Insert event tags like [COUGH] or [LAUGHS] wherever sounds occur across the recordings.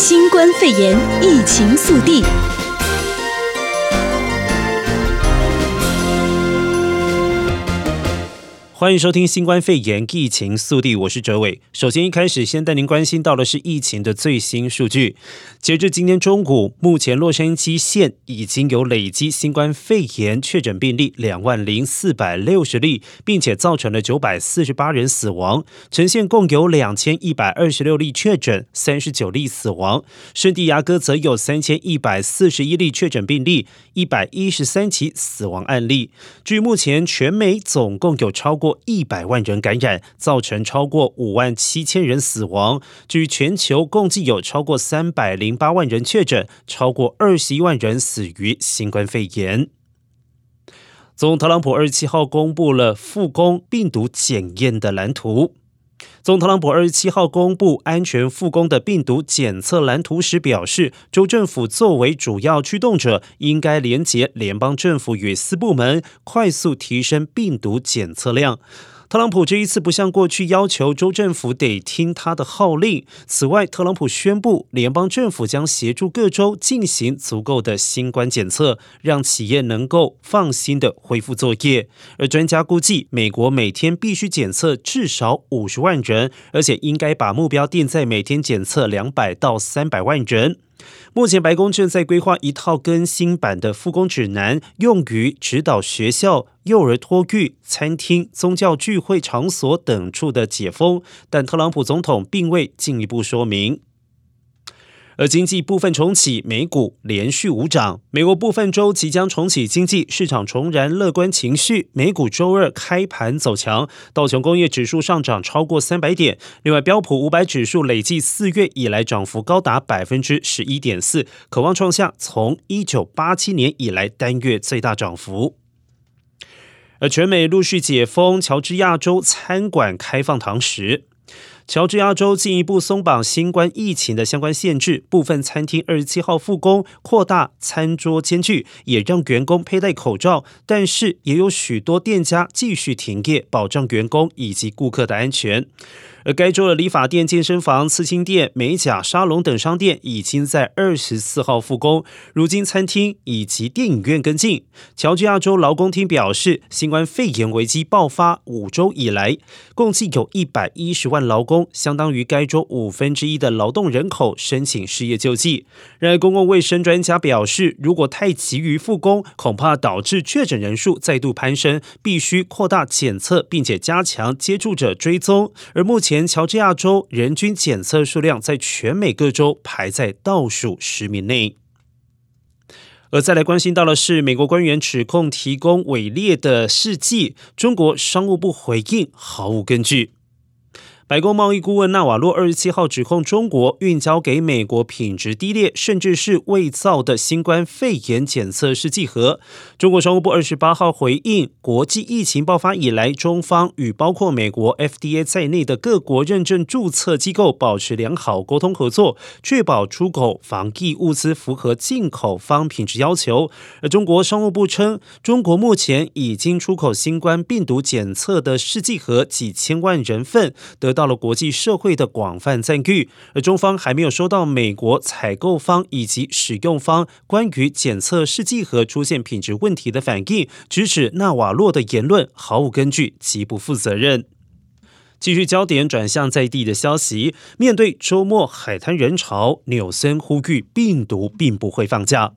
新冠肺炎疫情速递。欢迎收听新冠肺炎疫情速递，我是哲伟。首先一开始先带您关心到的是疫情的最新数据。截至今天中午，目前洛杉矶县已经有累积新冠肺炎确诊病例两万零四百六十例，并且造成了九百四十八人死亡。全县共有两千一百二十六例确诊，三十九例死亡。圣地牙哥则有三千一百四十一例确诊病例，一百一十三起死亡案例。据目前全美总共有超过一百万人感染，造成超过五万七千人死亡。据全球共计有超过三百零八万人确诊，超过二十一万人死于新冠肺炎。总特朗普二十七号公布了复工病毒检验的蓝图。总特朗普二十七号公布安全复工的病毒检测蓝图时表示，州政府作为主要驱动者，应该连结联邦政府与私部门，快速提升病毒检测量。特朗普这一次不像过去要求州政府得听他的号令。此外，特朗普宣布联邦政府将协助各州进行足够的新冠检测，让企业能够放心的恢复作业。而专家估计，美国每天必须检测至少五十万人，而且应该把目标定在每天检测两百到三百万人。目前，白宫正在规划一套更新版的复工指南，用于指导学校、幼儿托育、餐厅、宗教聚会场所等处的解封，但特朗普总统并未进一步说明。而经济部分重启，美股连续五涨。美国部分州即将重启经济，市场重燃乐观情绪。美股周二开盘走强，道琼工业指数上涨超过三百点。另外，标普五百指数累计四月以来涨幅高达百分之十一点四，可望创下从一九八七年以来单月最大涨幅。而全美陆续解封，乔治亚州餐馆开放堂食。乔治亚州进一步松绑新冠疫情的相关限制，部分餐厅二十七号复工，扩大餐桌间距，也让员工佩戴口罩。但是，也有许多店家继续停业，保障员工以及顾客的安全。而该州的理发店、健身房、刺青店、美甲沙龙等商店已经在二十四号复工。如今，餐厅以及电影院跟进。乔治亚州劳工厅表示，新冠肺炎危机爆发五周以来，共计有一百一十万劳工，相当于该州五分之一的劳动人口申请失业救济。然而，公共卫生专家表示，如果太急于复工，恐怕导致确诊人数再度攀升，必须扩大检测，并且加强接触者追踪。而目前，前乔治亚州人均检测数量在全美各州排在倒数十名内。而再来关心到的是，美国官员指控提供伪劣的试剂，中国商务部回应毫无根据。白宫贸易顾问纳瓦洛二十七号指控中国运交给美国品质低劣，甚至是伪造的新冠肺炎检测试剂盒。中国商务部二十八号回应，国际疫情爆发以来，中方与包括美国 FDA 在内的各国认证注册机构保持良好沟通合作，确保出口防疫物资符合进口方品质要求。而中国商务部称，中国目前已经出口新冠病毒检测的试剂盒几千万人份，得。到了国际社会的广泛赞誉，而中方还没有收到美国采购方以及使用方关于检测试剂盒出现品质问题的反应，直指纳瓦洛的言论毫无根据，极不负责任。继续焦点转向在地的消息，面对周末海滩人潮，纽森呼吁病毒并不会放假。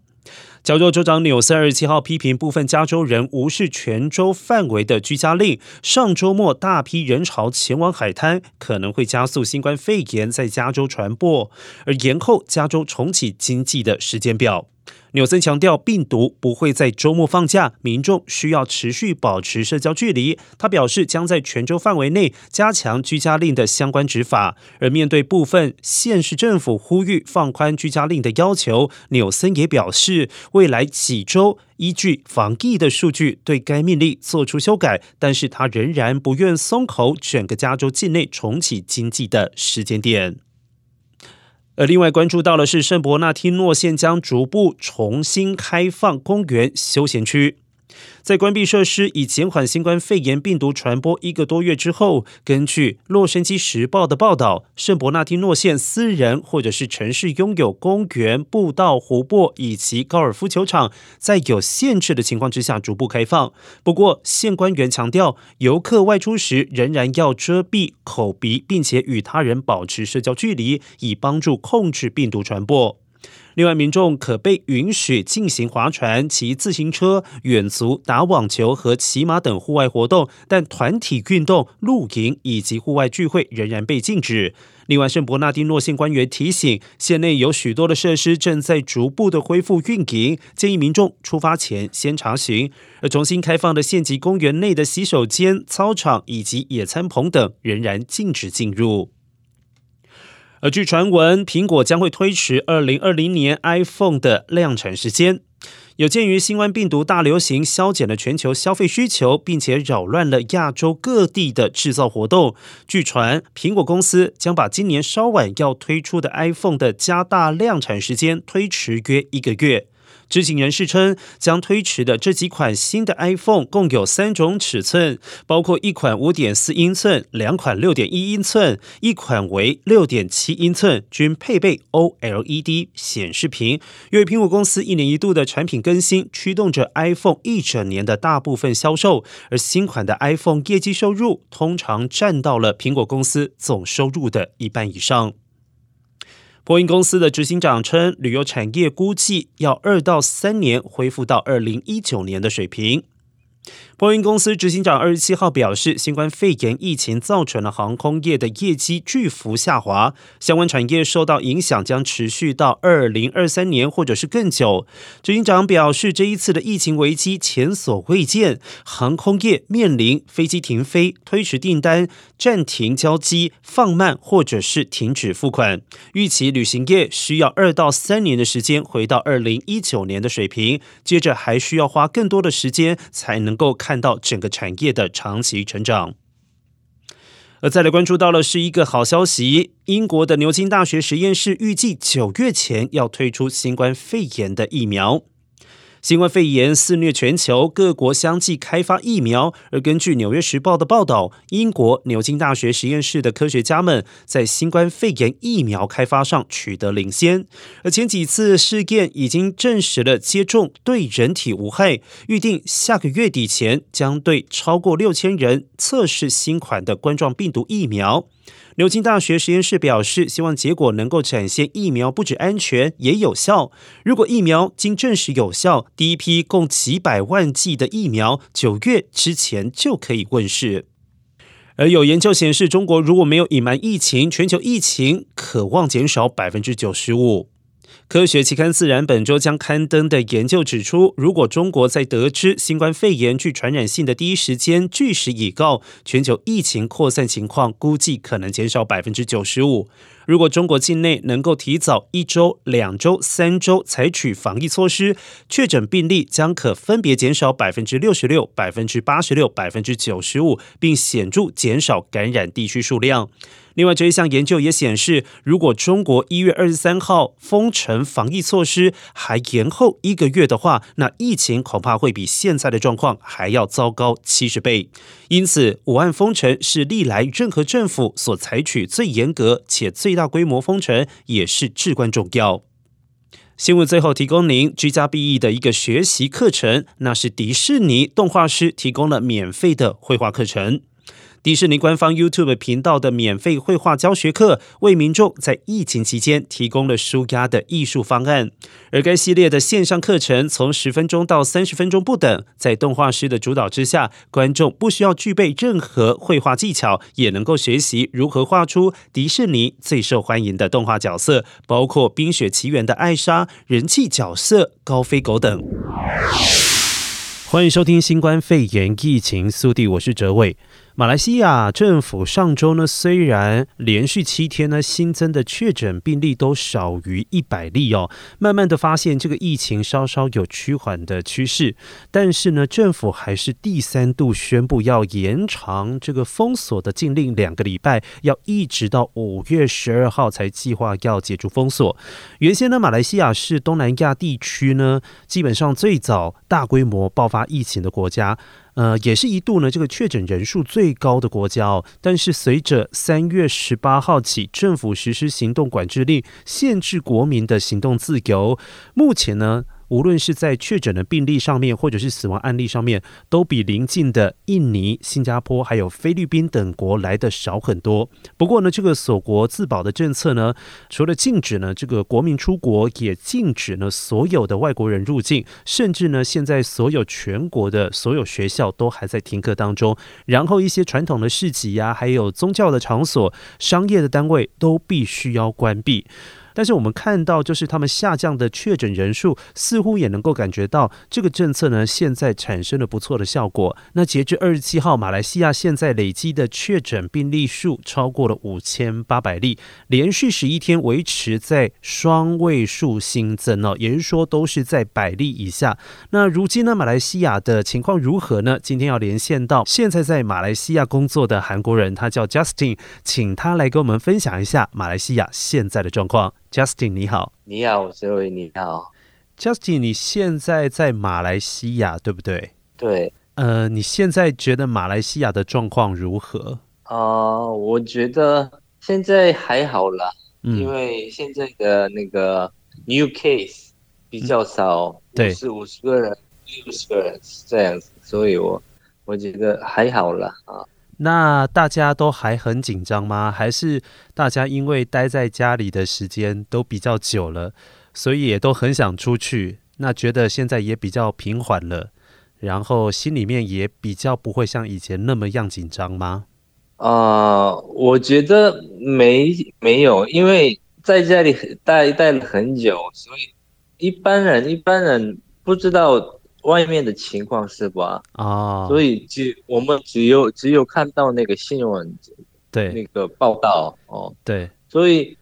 加州州长纽森二十七号批评部分加州人无视全州范围的居家令。上周末大批人潮前往海滩，可能会加速新冠肺炎在加州传播，而延后加州重启经济的时间表。纽森强调，病毒不会在周末放假，民众需要持续保持社交距离。他表示，将在全州范围内加强居家令的相关执法。而面对部分县市政府呼吁放宽居家令的要求，纽森也表示，未来几周依据防疫的数据对该命令做出修改，但是他仍然不愿松口整个加州境内重启经济的时间点。而另外关注到的是，圣伯纳提诺县将逐步重新开放公园休闲区。在关闭设施以减缓新冠肺炎病毒传播一个多月之后，根据《洛杉矶时报》的报道，圣伯纳丁诺县私人或者是城市拥有公园、步道、湖泊以及高尔夫球场，在有限制的情况之下逐步开放。不过，县官员强调，游客外出时仍然要遮蔽口鼻，并且与他人保持社交距离，以帮助控制病毒传播。另外，民众可被允许进行划船、骑自行车、远足、打网球和骑马等户外活动，但团体运动、露营以及户外聚会仍然被禁止。另外，圣伯纳丁诺县官员提醒，县内有许多的设施正在逐步的恢复运营，建议民众出发前先查询。而重新开放的县级公园内的洗手间、操场以及野餐棚等仍然禁止进入。而据传闻，苹果将会推迟二零二零年 iPhone 的量产时间。有鉴于新冠病毒大流行削减了全球消费需求，并且扰乱了亚洲各地的制造活动，据传苹果公司将把今年稍晚要推出的 iPhone 的加大量产时间推迟约一个月。知情人士称，将推迟的这几款新的 iPhone 共有三种尺寸，包括一款五点四英寸、两款六点一英寸、一款为六点七英寸，均配备 OLED 显示屏。因为苹果公司一年一度的产品更新，驱动着 iPhone 一整年的大部分销售，而新款的 iPhone 业绩收入通常占到了苹果公司总收入的一半以上。波音公司的执行长称，旅游产业估计要二到三年恢复到二零一九年的水平。波音公司执行长二十七号表示，新冠肺炎疫情造成了航空业的业绩巨幅下滑，相关产业受到影响将持续到二零二三年或者是更久。执行长表示，这一次的疫情危机前所未见，航空业面临飞机停飞、推迟订单、暂停交机、放慢或者是停止付款。预期旅行业需要二到三年的时间回到二零一九年的水平，接着还需要花更多的时间才能能够看。到整个产业的长期成长，而再来关注到了是一个好消息：英国的牛津大学实验室预计九月前要推出新冠肺炎的疫苗。新冠肺炎肆虐全球，各国相继开发疫苗。而根据《纽约时报》的报道，英国牛津大学实验室的科学家们在新冠肺炎疫苗开发上取得领先。而前几次试验已经证实了接种对人体无害，预定下个月底前将对超过六千人测试新款的冠状病毒疫苗。牛津大学实验室表示，希望结果能够展现疫苗不止安全，也有效。如果疫苗经证实有效，第一批共几百万剂的疫苗，九月之前就可以问世。而有研究显示，中国如果没有隐瞒疫情，全球疫情可望减少百分之九十五。科学期刊《自然》本周将刊登的研究指出，如果中国在得知新冠肺炎具传染性的第一时间据实以告，全球疫情扩散情况估计可能减少百分之九十五。如果中国境内能够提早一周、两周、三周采取防疫措施，确诊病例将可分别减少百分之六十六、百分之八十六、百分之九十五，并显著减少感染地区数量。另外，这一项研究也显示，如果中国一月二十三号封城防疫措施还延后一个月的话，那疫情恐怕会比现在的状况还要糟糕七十倍。因此，武汉封城是历来任何政府所采取最严格且最大规模封城也是至关重要。新闻最后提供您居家必易的一个学习课程，那是迪士尼动画师提供了免费的绘画课程。迪士尼官方 YouTube 频道的免费绘画教学课，为民众在疫情期间提供了舒压的艺术方案。而该系列的线上课程从十分钟到三十分钟不等，在动画师的主导之下，观众不需要具备任何绘画技巧，也能够学习如何画出迪士尼最受欢迎的动画角色，包括《冰雪奇缘》的艾莎、人气角色高飞狗等。欢迎收听新冠肺炎疫情速递，我是哲伟。马来西亚政府上周呢，虽然连续七天呢新增的确诊病例都少于一百例哦，慢慢的发现这个疫情稍稍有趋缓的趋势，但是呢，政府还是第三度宣布要延长这个封锁的禁令两个礼拜，要一直到五月十二号才计划要解除封锁。原先呢，马来西亚是东南亚地区呢，基本上最早大规模爆发疫情的国家。呃，也是一度呢，这个确诊人数最高的国家哦。但是随着三月十八号起，政府实施行动管制令，限制国民的行动自由。目前呢，无论是在确诊的病例上面，或者是死亡案例上面，都比邻近的印尼、新加坡还有菲律宾等国来的少很多。不过呢，这个锁国自保的政策呢，除了禁止呢这个国民出国，也禁止呢所有的外国人入境，甚至呢现在所有全国的所有学校都还在停课当中。然后一些传统的市集呀、还有宗教的场所、商业的单位都必须要关闭。但是我们看到，就是他们下降的确诊人数，似乎也能够感觉到这个政策呢，现在产生了不错的效果。那截至二十七号，马来西亚现在累积的确诊病例数超过了五千八百例，连续十一天维持在双位数新增哦，也就是说都是在百例以下。那如今呢，马来西亚的情况如何呢？今天要连线到现在在马来西亚工作的韩国人，他叫 Justin，请他来跟我们分享一下马来西亚现在的状况。Justin，你好。你好，这位你好。Justin，你现在在马来西亚，对不对？对。呃，你现在觉得马来西亚的状况如何？啊、呃，我觉得现在还好啦，嗯、因为现在的那个 new case 比较少，对，是五十个人，六十个人是这样子，所以我我觉得还好啦。啊。那大家都还很紧张吗？还是大家因为待在家里的时间都比较久了，所以也都很想出去？那觉得现在也比较平缓了，然后心里面也比较不会像以前那么样紧张吗？啊、我觉得没没有，因为在家里待待了很久，所以一般人一般人不知道。外面的情况是吧？啊，所以只我们只有只有看到那个新闻，对。那个报道哦，对，所以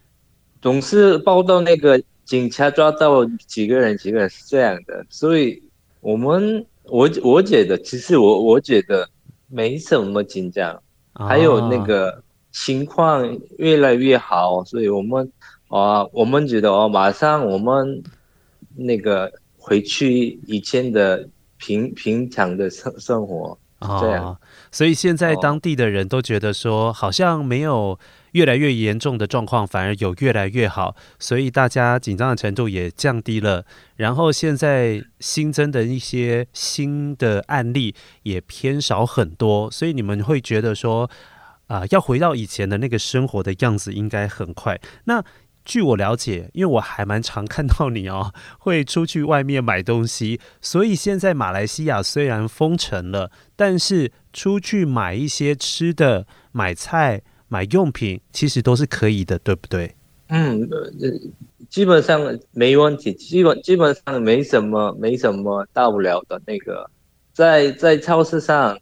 总是报道那个警察抓到几个人，几个人是这样的，所以我们我我觉得其实我我觉得没什么紧张，还有那个情况越来越好，所以我们啊，我们觉得哦，马上我们那个。回去以前的平平常的生生活，这样，哦，所以现在当地的人都觉得说，好像没有越来越严重的状况，反而有越来越好，所以大家紧张的程度也降低了。然后现在新增的一些新的案例也偏少很多，所以你们会觉得说，啊，呃，要回到以前的那个生活的样子，应该很快。那据我了解，因为我还蛮常看到你哦，会出去外面买东西，所以现在马来西亚虽然封城了，但是出去买一些吃的、买菜、买用品，其实都是可以的，对不对？嗯，基本上没问题，基本基本上没什么没什么大不了的。那个在在超市上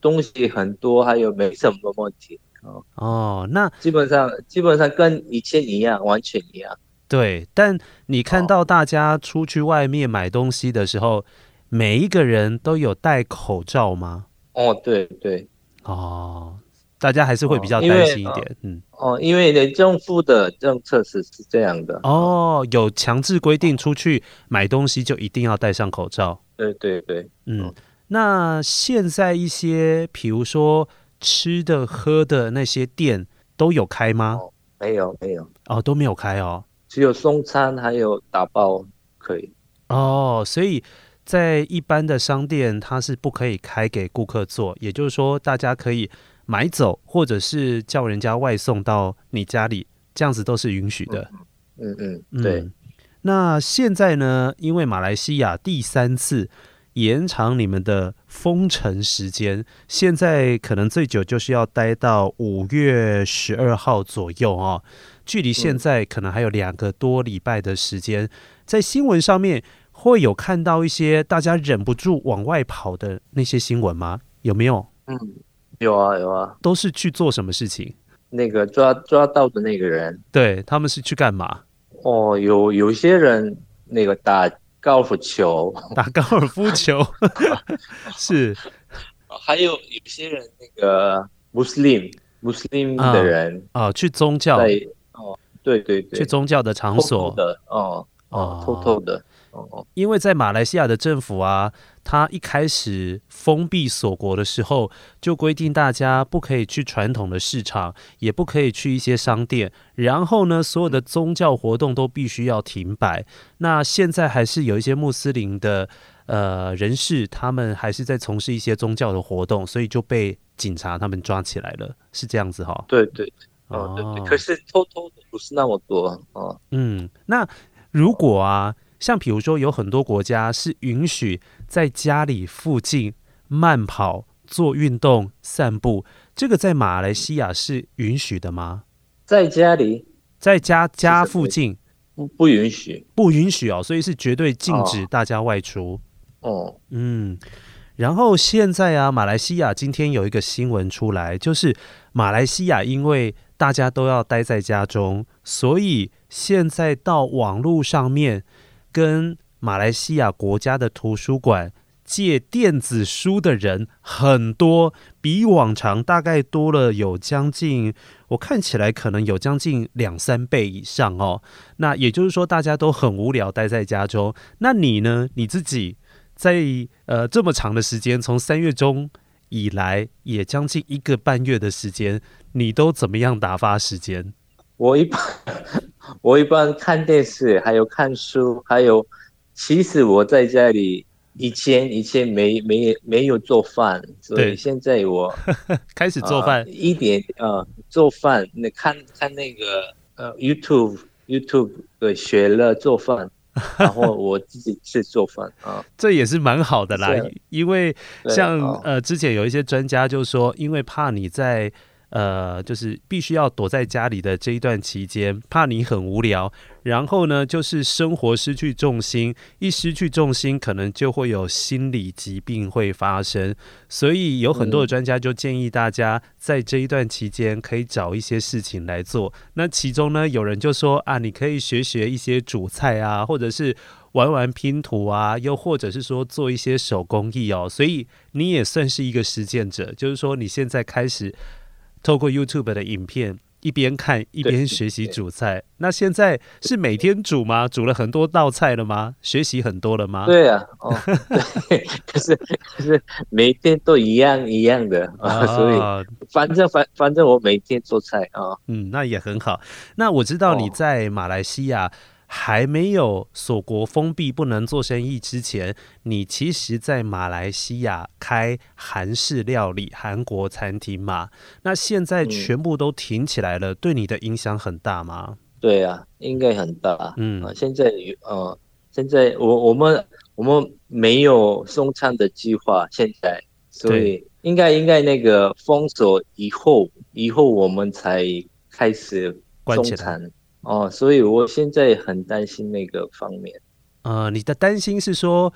东西很多，还有没什么问题。哦哦，那基本上基本上跟以前一样，完全一样。对，但你看到大家出去外面买东西的时候，哦、每一个人都有戴口罩吗？哦，对对。哦，大家还是会比较担心一点。哦、嗯。哦，因为政府的政策是是这样的。哦，有强制规定，出去买东西就一定要戴上口罩。对对对。嗯，哦、那现在一些，比如说。吃的喝的那些店都有开吗？哦、没有，没有哦，都没有开哦，只有送餐还有打包可以哦。所以在一般的商店，它是不可以开给顾客做，也就是说，大家可以买走，或者是叫人家外送到你家里，这样子都是允许的。嗯嗯，嗯，对。那现在呢？因为马来西亚第三次。延长你们的封城时间，现在可能最久就是要待到五月十二号左右哦。距离现在可能还有两个多礼拜的时间，在新闻上面会有看到一些大家忍不住往外跑的那些新闻吗？有没有？嗯，有啊有啊，都是去做什么事情？那个抓抓到的那个人，对，他们是去干嘛？哦，有有些人那个打高尔夫球，[LAUGHS] 打高尔夫球。[LAUGHS] 是，还有有些人那个穆斯林穆斯林的人啊、哦，去宗教，哦，对对对，去宗教的场所。的，哦哦，偷偷的。因为在马来西亚的政府啊，他一开始封闭锁国的时候，就规定大家不可以去传统的市场，也不可以去一些商店，然后呢，所有的宗教活动都必须要停摆。那现在还是有一些穆斯林的呃人士，他们还是在从事一些宗教的活动，所以就被警察他们抓起来了，是这样子哈？对对，哦对对，可是偷偷的不是那么多哦。嗯，那如果啊。像比如说，有很多国家是允许在家里附近慢跑、做运动、散步，这个在马来西亚是允许的吗？在家里，在家家附近不不允许，不允许哦，所以是绝对禁止大家外出。哦，嗯，然后现在啊，马来西亚今天有一个新闻出来，就是马来西亚因为大家都要待在家中，所以现在到网络上面。跟马来西亚国家的图书馆借电子书的人很多，比往常大概多了有将近，我看起来可能有将近两三倍以上哦。那也就是说，大家都很无聊，待在家中。那你呢？你自己在呃这么长的时间，从三月中以来，也将近一个半月的时间，你都怎么样打发时间？我一般。我一般看电视，还有看书，还有，其实我在家里以前以前没没没有做饭，所以现在我 [LAUGHS] 开始做饭，呃、一点呃做饭，那看看那个呃 YouTube YouTube 对学了做饭，[LAUGHS] 然后我自己去做饭啊，这也是蛮好的啦，因为像呃之前有一些专家就说，因为怕你在。呃，就是必须要躲在家里的这一段期间，怕你很无聊。然后呢，就是生活失去重心，一失去重心，可能就会有心理疾病会发生。所以有很多的专家就建议大家在这一段期间可以找一些事情来做。那其中呢，有人就说啊，你可以学学一些煮菜啊，或者是玩玩拼图啊，又或者是说做一些手工艺哦。所以你也算是一个实践者，就是说你现在开始。透过 YouTube 的影片，一边看一边学习煮菜。那现在是每天煮吗？煮了很多道菜了吗？学习很多了吗？对啊，哦，对，[LAUGHS] 可是可是每天都一样一样的啊，所以反正反反正我每天做菜啊，嗯，那也很好。那我知道你在马来西亚。还没有锁国封闭不能做生意之前，你其实在马来西亚开韩式料理、韩国餐厅嘛？那现在全部都停起来了，嗯、对你的影响很大吗？对啊，应该很大。嗯，呃、现在呃，现在我我们我们没有送餐的计划，现在，所以应该应该那个封锁以后，以后我们才开始送餐。哦，所以我现在很担心那个方面。呃，你的担心是说，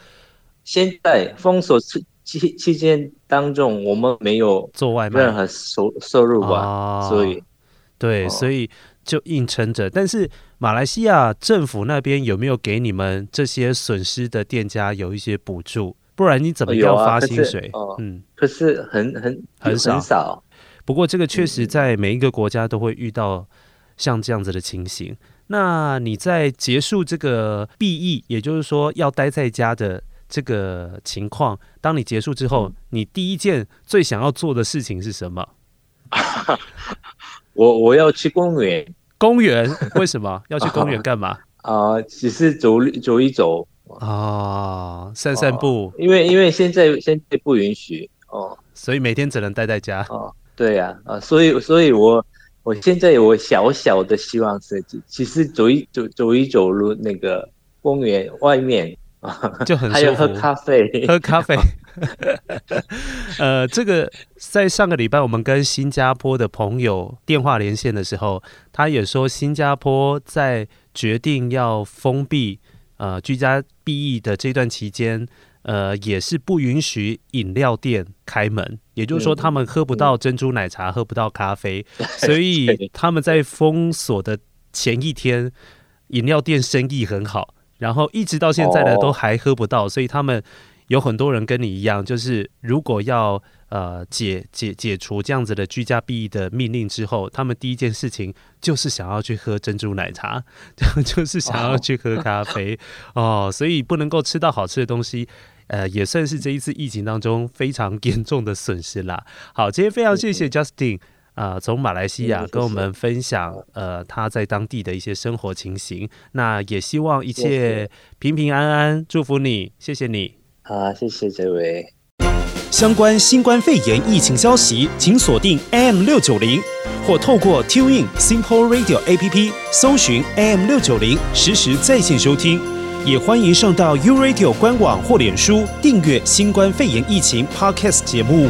现在封锁期期期间当中，我们没有做外卖任何收收入吧？所以，对，所以就硬撑着。但是马来西亚政府那边有没有给你们这些损失的店家有一些补助？不然你怎么要发薪水？嗯，可是很很很少。很少。不过这个确实在每一个国家都会遇到。像这样子的情形，那你在结束这个避疫，也就是说要待在家的这个情况，当你结束之后，你第一件最想要做的事情是什么？[LAUGHS] 我我要去公园。[LAUGHS] 公园？为什么要去公园干嘛？[LAUGHS] 啊、呃，只是走走一走啊、哦，散散步。因为因为现在现在不允许哦，所以每天只能待在家。哦，对呀，啊，所以所以我。我现在有我小小的希望设计，其实走一走走一走路那个公园外面啊，[LAUGHS] 就很。还有喝咖啡，喝咖啡。[LAUGHS] 呃，这个在上个礼拜我们跟新加坡的朋友电话连线的时候，他也说新加坡在决定要封闭呃居家避疫的这段期间。呃，也是不允许饮料店开门，也就是说，他们喝不到珍珠奶茶，嗯、喝不到咖啡，[LAUGHS] 所以他们在封锁的前一天，饮料店生意很好，然后一直到现在呢，都还喝不到，所以他们有很多人跟你一样，就是如果要呃解解解除这样子的居家避疫的命令之后，他们第一件事情就是想要去喝珍珠奶茶，[LAUGHS] 就是想要去喝咖啡哦，所以不能够吃到好吃的东西。呃，也算是这一次疫情当中非常严重的损失啦。好，今天非常谢谢 Justin 啊、呃，从马来西亚跟我们分享呃他在当地的一些生活情形。那也希望一切平平安安，祝福你，谢谢你。好，谢谢这位。相关新冠肺炎疫情消息，请锁定 AM 六九零，或透过 TuneIn Simple Radio APP 搜寻 AM 六九零，实时在线收听。也欢迎上到 U Radio 官网或脸书订阅新冠肺炎疫情 Podcast 节目。